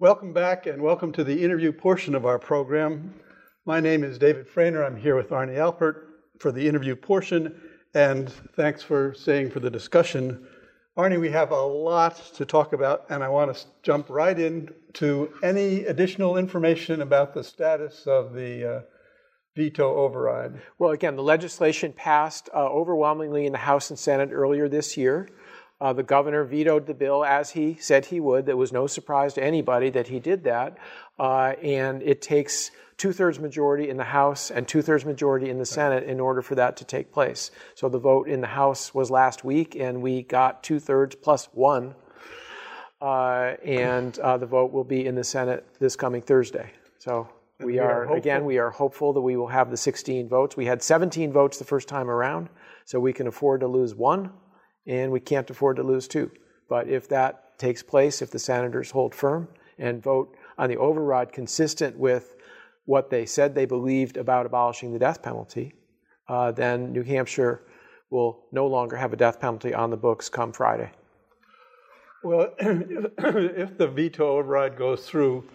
Welcome back and welcome to the interview portion of our program. My name is David Frainer. I'm here with Arnie Alpert for the interview portion, and thanks for staying for the discussion. Arnie, we have a lot to talk about, and I want to jump right into any additional information about the status of the uh, veto override. Well, again, the legislation passed uh, overwhelmingly in the House and Senate earlier this year. Uh, the governor vetoed the bill as he said he would. There was no surprise to anybody that he did that. Uh, and it takes two thirds majority in the House and two thirds majority in the Senate in order for that to take place. So the vote in the House was last week, and we got two thirds plus one. Uh, and uh, the vote will be in the Senate this coming Thursday. So we, we are, are again, we are hopeful that we will have the 16 votes. We had 17 votes the first time around, so we can afford to lose one and we can't afford to lose two. But if that takes place, if the senators hold firm and vote on the override consistent with what they said they believed about abolishing the death penalty, uh, then New Hampshire will no longer have a death penalty on the books come Friday. Well, if the veto override goes through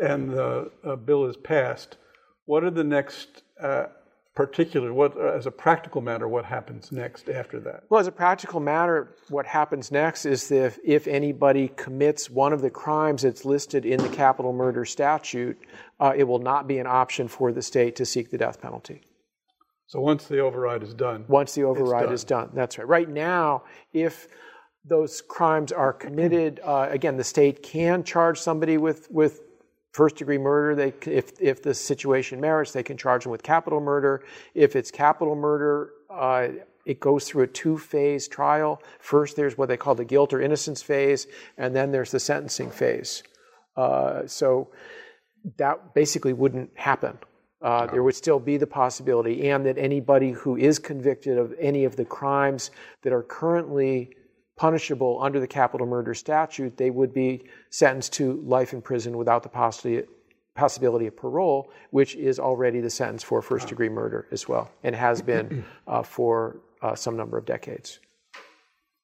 and the uh, bill is passed, what are the next uh, particular, what, uh, as a practical matter, what happens next after that? Well, as a practical matter, what happens next is that if, if anybody commits one of the crimes that's listed in the capital murder statute, uh, it will not be an option for the state to seek the death penalty. So once the override is done. Once the override done. is done, that's right. Right now, if those crimes are committed, uh, again, the state can charge somebody with with first degree murder, they, if, if the situation merits, they can charge them with capital murder. If it's capital murder, uh, it goes through a two phase trial. First, there's what they call the guilt or innocence phase, and then there's the sentencing phase. Uh, so that basically wouldn't happen. Uh, there would still be the possibility, and that anybody who is convicted of any of the crimes that are currently punishable under the capital murder statute, they would be sentenced to life in prison without the possibility, possibility of parole, which is already the sentence for first degree murder as well, and has been uh, for uh, some number of decades.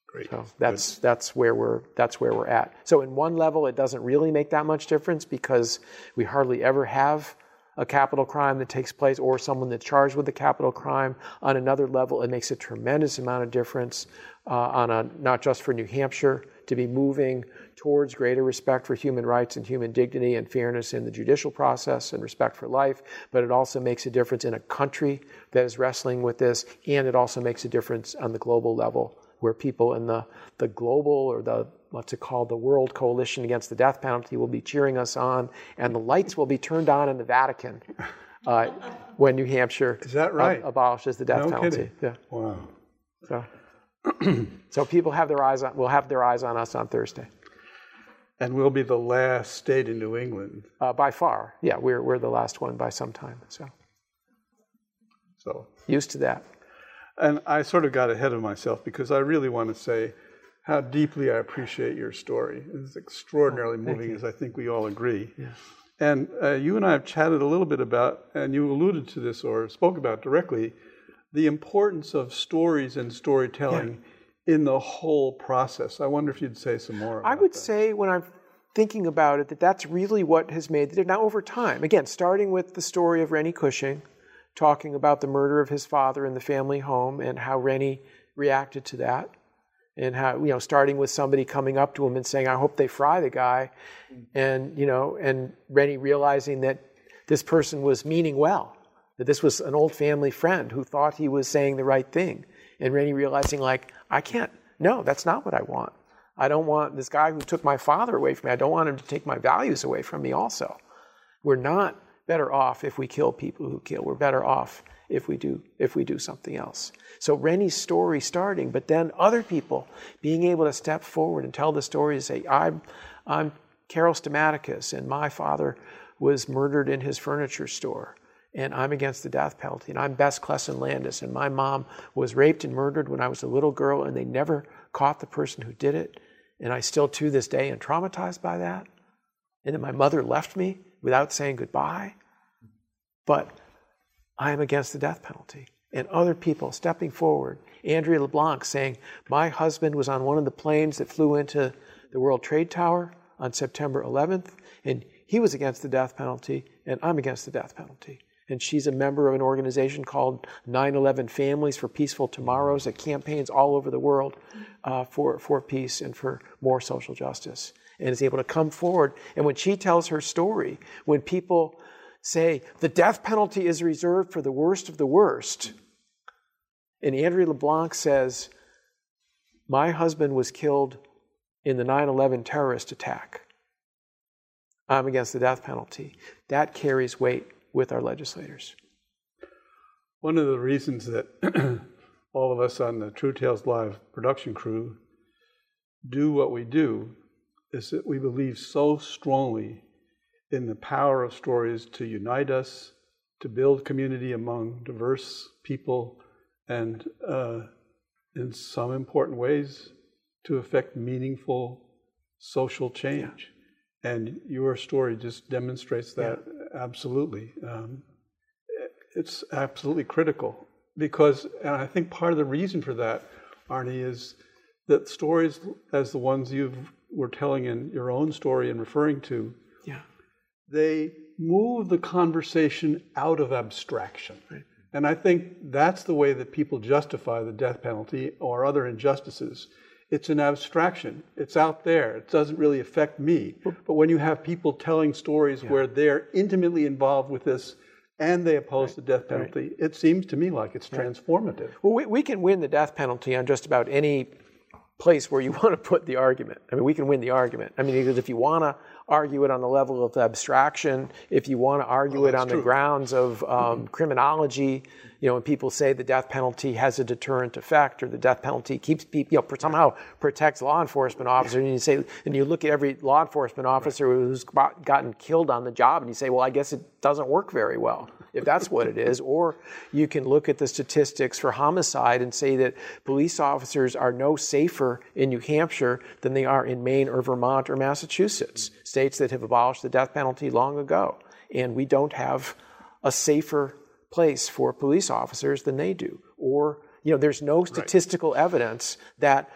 Great. So that's Good. that's where we're that's where we're at. So in one level, it doesn't really make that much difference because we hardly ever have a capital crime that takes place or someone that's charged with a capital crime. On another level, it makes a tremendous amount of difference uh, on a, not just for New Hampshire to be moving towards greater respect for human rights and human dignity and fairness in the judicial process and respect for life, but it also makes a difference in a country that is wrestling with this, and it also makes a difference on the global level where people in the, the global or the what's it called, the World Coalition Against the Death Penalty will be cheering us on, and the lights will be turned on in the Vatican uh, when New Hampshire Is that right? abolishes the death no penalty. Kidding. Yeah. Wow. So, so people have their eyes on, will have their eyes on us on Thursday. And we'll be the last state in New England. Uh, by far, yeah, we're, we're the last one by some time. So, so used to that. And I sort of got ahead of myself because I really want to say how deeply I appreciate your story. It's extraordinarily oh, moving, as I think we all agree. Yeah. And uh, you and I have chatted a little bit about, and you alluded to this or spoke about directly, the importance of stories and storytelling yeah. in the whole process. I wonder if you'd say some more. I would that. say when I'm thinking about it that that's really what has made it. Now, over time, again, starting with the story of Rennie Cushing, talking about the murder of his father in the family home and how Rennie reacted to that and how you know starting with somebody coming up to him and saying i hope they fry the guy mm-hmm. and you know and rennie realizing that this person was meaning well that this was an old family friend who thought he was saying the right thing and rennie realizing like i can't no that's not what i want. I don't want this guy who took my father away from me i don't want him to take my values away from me also. We're not better off if we kill people who kill we're better off if we do if we do something else. So Rennie's story starting, but then other people being able to step forward and tell the story and say, I'm I'm Carol Stamatakis, and my father was murdered in his furniture store, and I'm against the death penalty, and I'm Bess Klassen Landis, and my mom was raped and murdered when I was a little girl, and they never caught the person who did it, and I still to this day am traumatized by that. And then my mother left me without saying goodbye. But I am against the death penalty. And other people stepping forward. Andrea LeBlanc saying, My husband was on one of the planes that flew into the World Trade Tower on September 11th, and he was against the death penalty, and I'm against the death penalty. And she's a member of an organization called 9 11 Families for Peaceful Tomorrows that campaigns all over the world uh, for, for peace and for more social justice. And is able to come forward. And when she tells her story, when people say the death penalty is reserved for the worst of the worst, and Andrea LeBlanc says, My husband was killed in the 9 11 terrorist attack. I'm against the death penalty. That carries weight with our legislators. One of the reasons that all of us on the True Tales Live production crew do what we do is that we believe so strongly in the power of stories to unite us, to build community among diverse people, and uh, in some important ways to affect meaningful social change. Yeah. And your story just demonstrates that yeah. absolutely. Um, it's absolutely critical because, and I think part of the reason for that, Arnie, is that stories as the ones you were telling in your own story and referring to, yeah. They move the conversation out of abstraction. Right. And I think that's the way that people justify the death penalty or other injustices. It's an abstraction. It's out there. It doesn't really affect me. But when you have people telling stories yeah. where they're intimately involved with this and they oppose right. the death penalty, right. it seems to me like it's transformative. Well, we, we can win the death penalty on just about any place where you want to put the argument. I mean, we can win the argument. I mean, because if you want to argue it on the level of abstraction, if you want to argue well, it on true. the grounds of um, mm-hmm. criminology, you know, when people say the death penalty has a deterrent effect or the death penalty keeps people, you know, somehow protects law enforcement officers, and you say, and you look at every law enforcement officer who's gotten killed on the job, and you say, well, I guess it doesn't work very well if that's what it is. Or you can look at the statistics for homicide and say that police officers are no safer in New Hampshire than they are in Maine or Vermont or Massachusetts, states that have abolished the death penalty long ago. And we don't have a safer place for police officers than they do. Or, you know, there's no statistical right. evidence that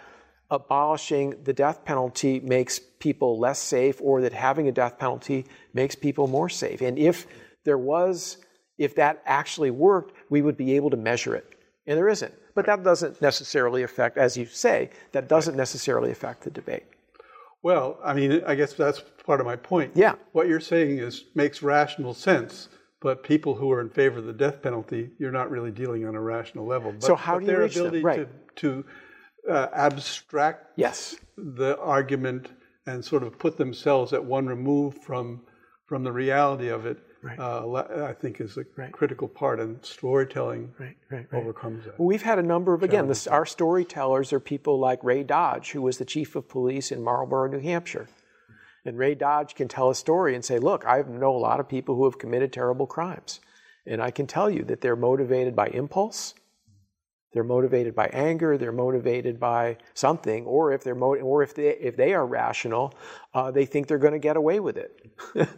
abolishing the death penalty makes people less safe or that having a death penalty makes people more safe. And if there was if that actually worked, we would be able to measure it. And there isn't. But that doesn't necessarily affect, as you say, that doesn't necessarily affect the debate. Well, I mean, I guess that's part of my point. Yeah. What you're saying is makes rational sense, but people who are in favor of the death penalty, you're not really dealing on a rational level. But, so how do you their reach ability them? Right. to, to uh, abstract yes. the argument and sort of put themselves at one remove from from the reality of it right. uh, I think is a right. critical part, and storytelling right, right, overcomes that. Well, we've had a number of, again, this, our storytellers are people like Ray Dodge, who was the chief of police in Marlborough, New Hampshire. And Ray Dodge can tell a story and say, look, I know a lot of people who have committed terrible crimes. And I can tell you that they're motivated by impulse, they're motivated by anger. They're motivated by something, or if they're mo- or if they if they are rational, uh, they think they're going to get away with it.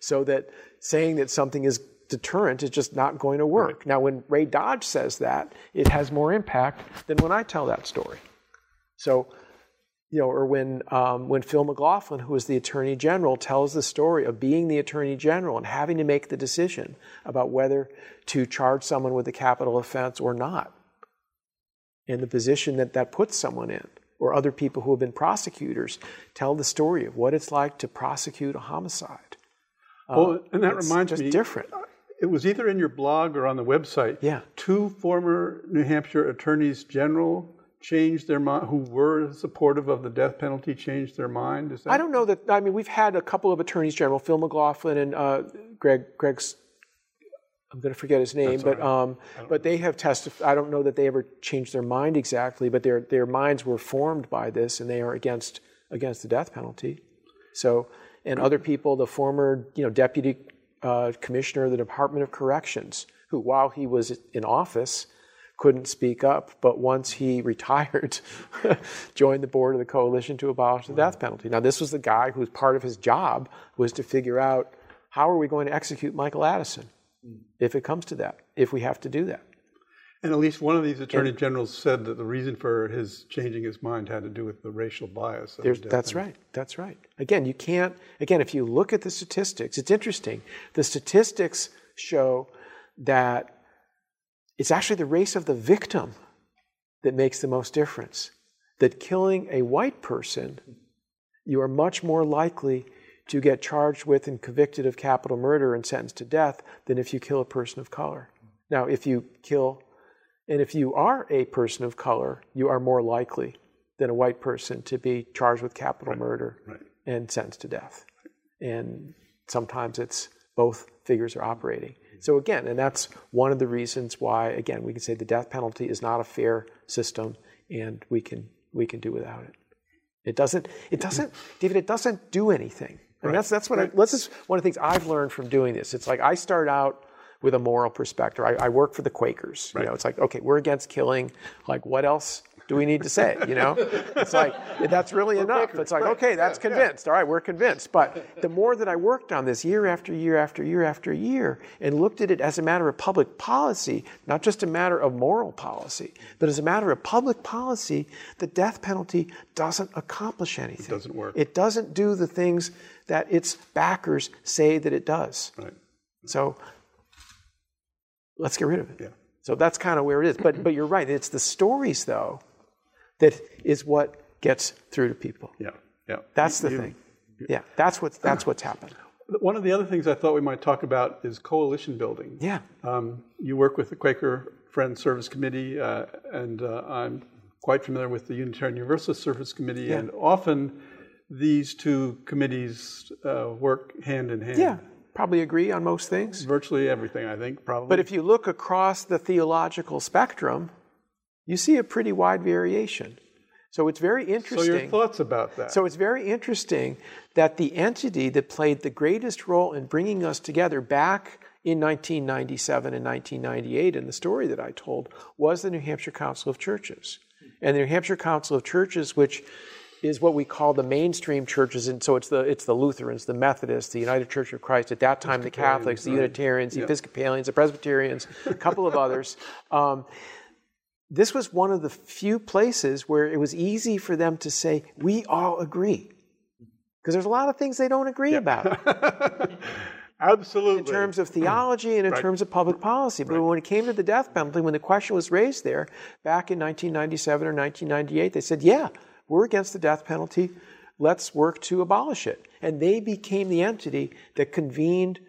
so that saying that something is deterrent is just not going to work. Right. Now, when Ray Dodge says that, it has more impact than when I tell that story. So, you know, or when um, when Phil McLaughlin, who is the Attorney General, tells the story of being the Attorney General and having to make the decision about whether to charge someone with a capital offense or not and the position that that puts someone in, or other people who have been prosecutors tell the story of what it's like to prosecute a homicide. Uh, well, and that reminds just me, different. It was either in your blog or on the website. Yeah. Two former New Hampshire attorneys general changed their mind, who were supportive of the death penalty, changed their mind. Is that I don't know that. I mean, we've had a couple of attorneys general, Phil McLaughlin and uh, Greg Greg I'm going to forget his name, but right. um, but they have testified. I don't know that they ever changed their mind exactly, but their their minds were formed by this, and they are against against the death penalty. So, and other people, the former you know deputy uh, commissioner of the Department of Corrections, who while he was in office couldn't speak up, but once he retired, joined the board of the coalition to abolish the death penalty. Now, this was the guy whose part of his job was to figure out how are we going to execute Michael Addison if it comes to that, if we have to do that. And at least one of these attorney generals said that the reason for his changing his mind had to do with the racial bias. That's right. That's right. Again, you can't, again, if you look at the statistics, it's interesting. The statistics show that it's actually the race of the victim that makes the most difference. That killing a white person, you are much more likely to get charged with and convicted of capital murder and sentenced to death than if you kill a person of color. Now, if you kill and if you are a person of color, you are more likely than a white person to be charged with capital right. murder right. and sentenced to death. And sometimes it's both figures are operating. So again, and that's one of the reasons why, again, we can say the death penalty is not a fair system, and we can we can do without it. It doesn't. It doesn't, David. It doesn't do anything. And right. that's that's what. I, this is one of the things I've learned from doing this. It's like I start out with a moral perspective. I, I work for the Quakers. Right. You know, it's like, okay, we're against killing. Like, what else do we need to say? You know, it's like that's really enough. It's like, okay, that's convinced. All right, we're convinced. But the more that I worked on this year after year after year after year, and looked at it as a matter of public policy, not just a matter of moral policy, but as a matter of public policy, the death penalty doesn't accomplish anything. It doesn't work. It doesn't do the things that its backers say that it does. Right. So let's get rid of it. Yeah. So that's kind of where it is. But but you're right. It's the stories though that is what gets through to people. Yeah. Yeah. That's the you, thing. You, yeah. That's what's that's what's happened. One of the other things I thought we might talk about is coalition building. Yeah. Um, you work with the Quaker Friends Service Committee, uh, and uh, I'm quite familiar with the Unitarian Universalist Service Committee, yeah. and often these two committees uh, work hand in hand. Yeah, probably agree on most things. Virtually everything, I think, probably. But if you look across the theological spectrum, you see a pretty wide variation. So it's very interesting. So your thoughts about that? So it's very interesting that the entity that played the greatest role in bringing us together back in 1997 and 1998 in the story that I told was the New Hampshire Council of Churches. And the New Hampshire Council of Churches, which is what we call the mainstream churches, and so it's the it's the Lutherans, the Methodists, the United Church of Christ. At that time, the Catholics, the Unitarians, the Episcopalians, the Presbyterians, a couple of others. Um, this was one of the few places where it was easy for them to say, "We all agree," because there's a lot of things they don't agree about. Absolutely. In terms of theology and in right. terms of public policy. But right. when it came to the death penalty, when the question was raised there back in 1997 or 1998, they said, yeah, we're against the death penalty. Let's work to abolish it. And they became the entity that convened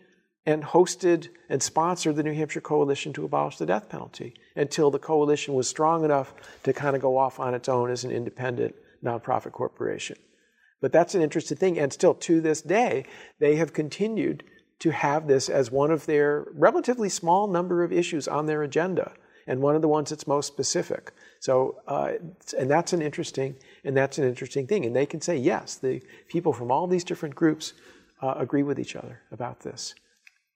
and hosted and sponsored the New Hampshire Coalition to abolish the death penalty until the coalition was strong enough to kind of go off on its own as an independent nonprofit corporation. But that's an interesting thing. And still to this day, they have continued to have this as one of their relatively small number of issues on their agenda and one of the ones that's most specific. So, uh, and that's an interesting, and that's an interesting thing. And they can say, yes, the people from all these different groups uh, agree with each other about this,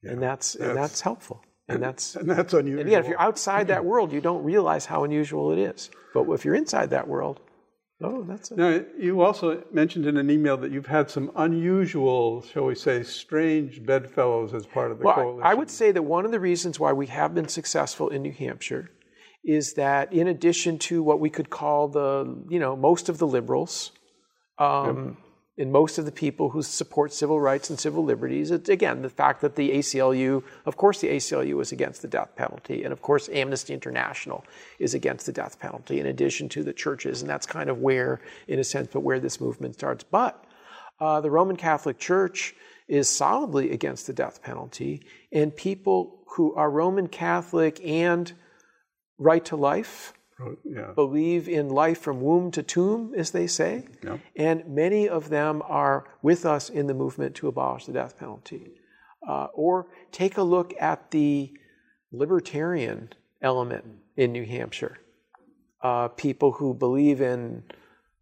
yeah, and that's, that's, and that's helpful. And that's and that's unusual. And yeah, if you're outside that world, you don't realize how unusual it is. But if you're inside that world, Oh, that's it. Now, you also mentioned in an email that you've had some unusual, shall we say, strange bedfellows as part of the well, coalition. I would say that one of the reasons why we have been successful in New Hampshire is that in addition to what we could call the, you know, most of the liberals, um, yep in most of the people who support civil rights and civil liberties. It's, again, the fact that the ACLU, of course, the ACLU is against the death penalty, and of course, Amnesty International is against the death penalty, in addition to the churches, and that's kind of where, in a sense, but where this movement starts. But uh, the Roman Catholic Church is solidly against the death penalty, and people who are Roman Catholic and right to life yeah. believe in life from womb to tomb, as they say. Yeah. And many of them are with us in the movement to abolish the death penalty. Uh, or take a look at the libertarian element in New Hampshire. Uh, people who believe in,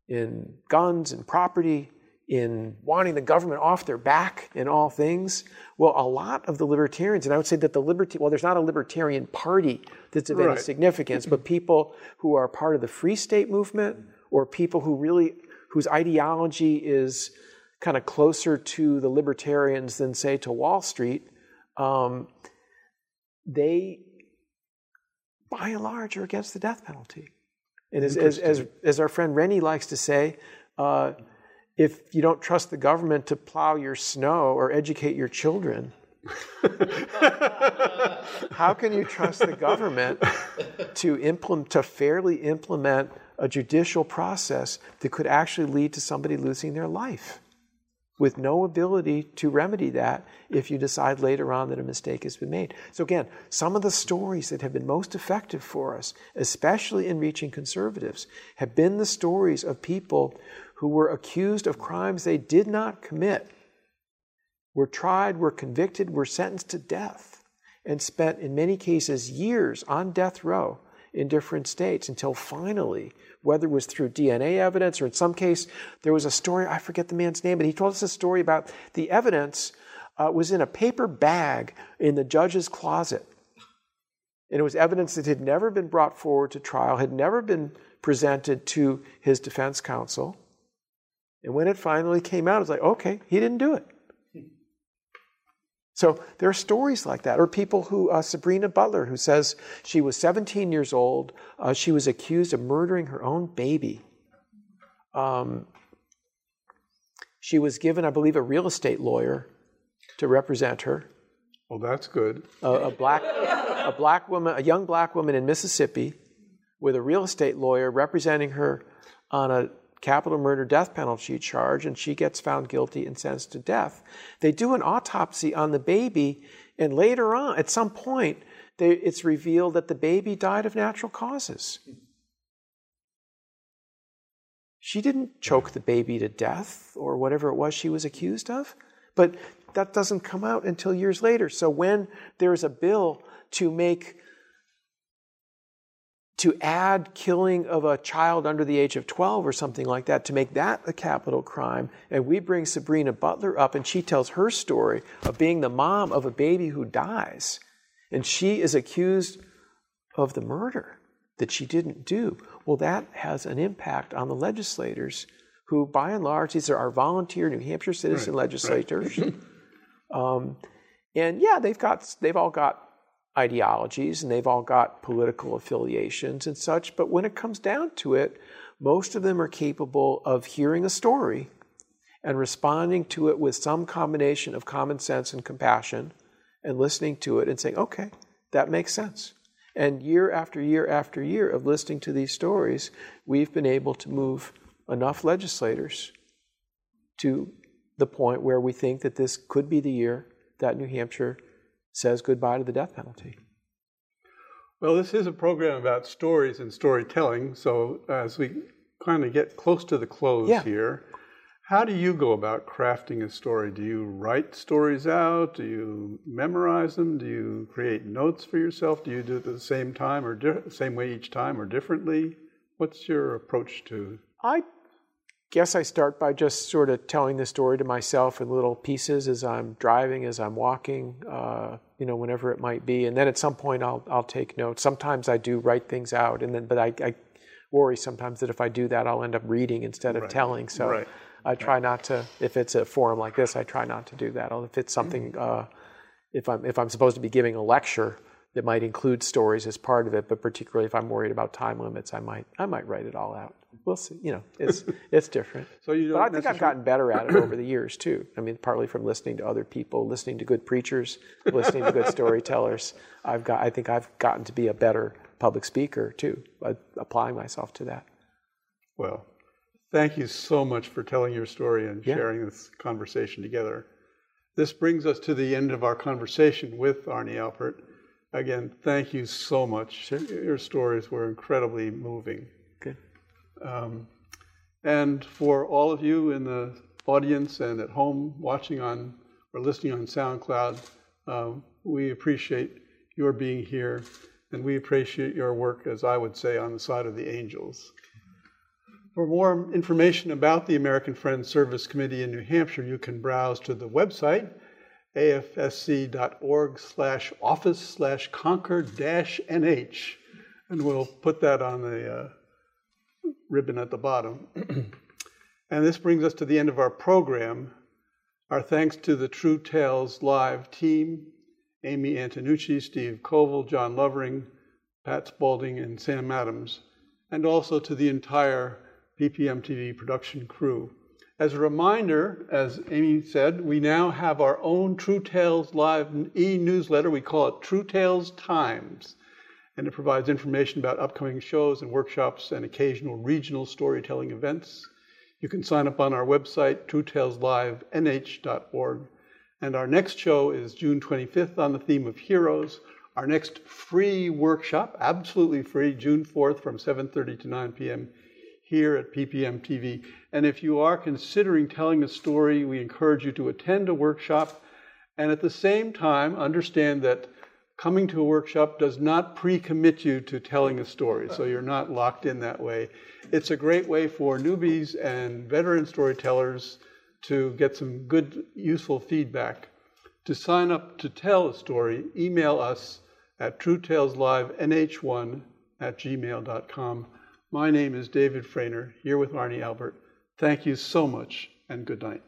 in guns and property, in wanting the government off their back in all things. Well, a lot of the libertarians, and I would say that the liberty, well, there's not a libertarian party that's of right. any significance, but people who are part of the Free State movement or people who really, whose ideology is kind of closer to the libertarians than, say, to Wall Street, um, they by and large, are against the death penalty. And as, as, as, as, our friend Rennie likes to say, uh, if you don't trust the government to plow your snow or educate your children, how can you trust the government to implement to fairly implement a judicial process that could actually lead to somebody losing their life? with no ability to remedy that if you decide later on that a mistake has been made. So, again, some of the stories that have been most effective for us, especially in reaching conservatives, have been the stories of people who were accused of crimes they did not commit, were tried, were convicted, were sentenced to death, and spent, in many cases, years on death row in different states until finally whether it was through DNA evidence or in some case, there was a story, I forget the man's name, but he told us a story about the evidence uh, was in a paper bag in the judge's closet. And it was evidence that had never been brought forward to trial, had never been presented to his defense counsel. And when it finally came out, it was like, okay, he didn't do it. So there are stories like that, or people who, uh, Sabrina Butler, who says she was 17 years old, uh, she was accused of murdering her own baby. Um, she was given, I believe, a real estate lawyer to represent her. Well, that's good. A, a black, a black woman, a young black woman in Mississippi, with a real estate lawyer representing her on a capital murder death penalty charge, and she gets found guilty and sentenced to death. They do an autopsy on the baby, and later on, at some point, they, it's revealed that the baby died of natural causes. She didn't choke the baby to death or whatever it was she was accused of, but that doesn't come out until years later. So when there's a bill to make to add killing of a child under the age of 12 or something like that, to make that a capital crime. And we bring Sabrina Butler up, and she tells her story of being the mom of a baby who dies. And she is accused of the murder that she didn't do. Well, that has an impact on the legislators who, by and large, these are our volunteer New Hampshire citizen right, legislators. Right. um, and yeah, they've got they've all got ideologies and they've all got political affiliations and such, but when it comes down to it, most of them are capable of hearing a story and responding to it with some combination of common sense and compassion and listening to it and saying, okay, that makes sense. And year after year after year of listening to these stories, we've been able to move enough legislators to the point where we think that this could be the year that New Hampshire says goodbye to the death penalty. Well, this is a program about stories and storytelling. So, as we kind of get close to the close yeah. here, how do you go about crafting a story? Do you write stories out? Do you memorize them? Do you create notes for yourself? Do you do it at the same time or di- same way each time or differently? What's your approach to? I guess I start by just sort of telling the story to myself in little pieces as I'm driving, as I'm walking, uh, you know, whenever it might be. And then at some point, I'll I'll take notes. Sometimes I do write things out, and then but I, I worry sometimes that if I do that, I'll end up reading instead of right. telling. So right. I try right. not to. If it's a forum like this, I try not to do that. If it's something, uh, if I'm if I'm supposed to be giving a lecture that might include stories as part of it, but particularly if I'm worried about time limits, I might I might write it all out we'll see. You know, it's it's different. so you but I think I've gotten better at it over the years too. I mean, partly from listening to other people, listening to good preachers, listening to good storytellers. I've got. I think I've gotten to be a better public speaker too, by applying myself to that. Well, thank you so much for telling your story and yeah. sharing this conversation together. This brings us to the end of our conversation with Arnie Alpert. Again, thank you so much. Sure. Your stories were incredibly moving. Um, and for all of you in the audience and at home watching on or listening on SoundCloud, uh, we appreciate your being here and we appreciate your work, as I would say, on the side of the angels. For more information about the American Friends Service Committee in New Hampshire, you can browse to the website afsc.org slash office slash concord dash nh and we'll put that on the uh, ribbon at the bottom. and this brings us to the end of our program. Our thanks to the True Tales Live team Amy Antonucci, Steve Koval, John Lovering, Pat Spalding, and Sam Adams, and also to the entire PPM TV production crew. As a reminder, as Amy said, we now have our own True Tales Live e newsletter. We call it True Tales Times. And it provides information about upcoming shows and workshops and occasional regional storytelling events. You can sign up on our website, truetaleslivenh.org. And our next show is June 25th on the theme of heroes. Our next free workshop, absolutely free, June 4th from 7:30 to 9 p.m. here at PPM TV. And if you are considering telling a story, we encourage you to attend a workshop and at the same time understand that coming to a workshop does not pre-commit you to telling a story. So you're not locked in that way. It's a great way for newbies and veteran storytellers to get some good, useful feedback. To sign up to tell a story, email us at truetaleslivenh1 at gmail.com. My name is David Frainer, here with Arnie Alpert. Thank you so much, and good night.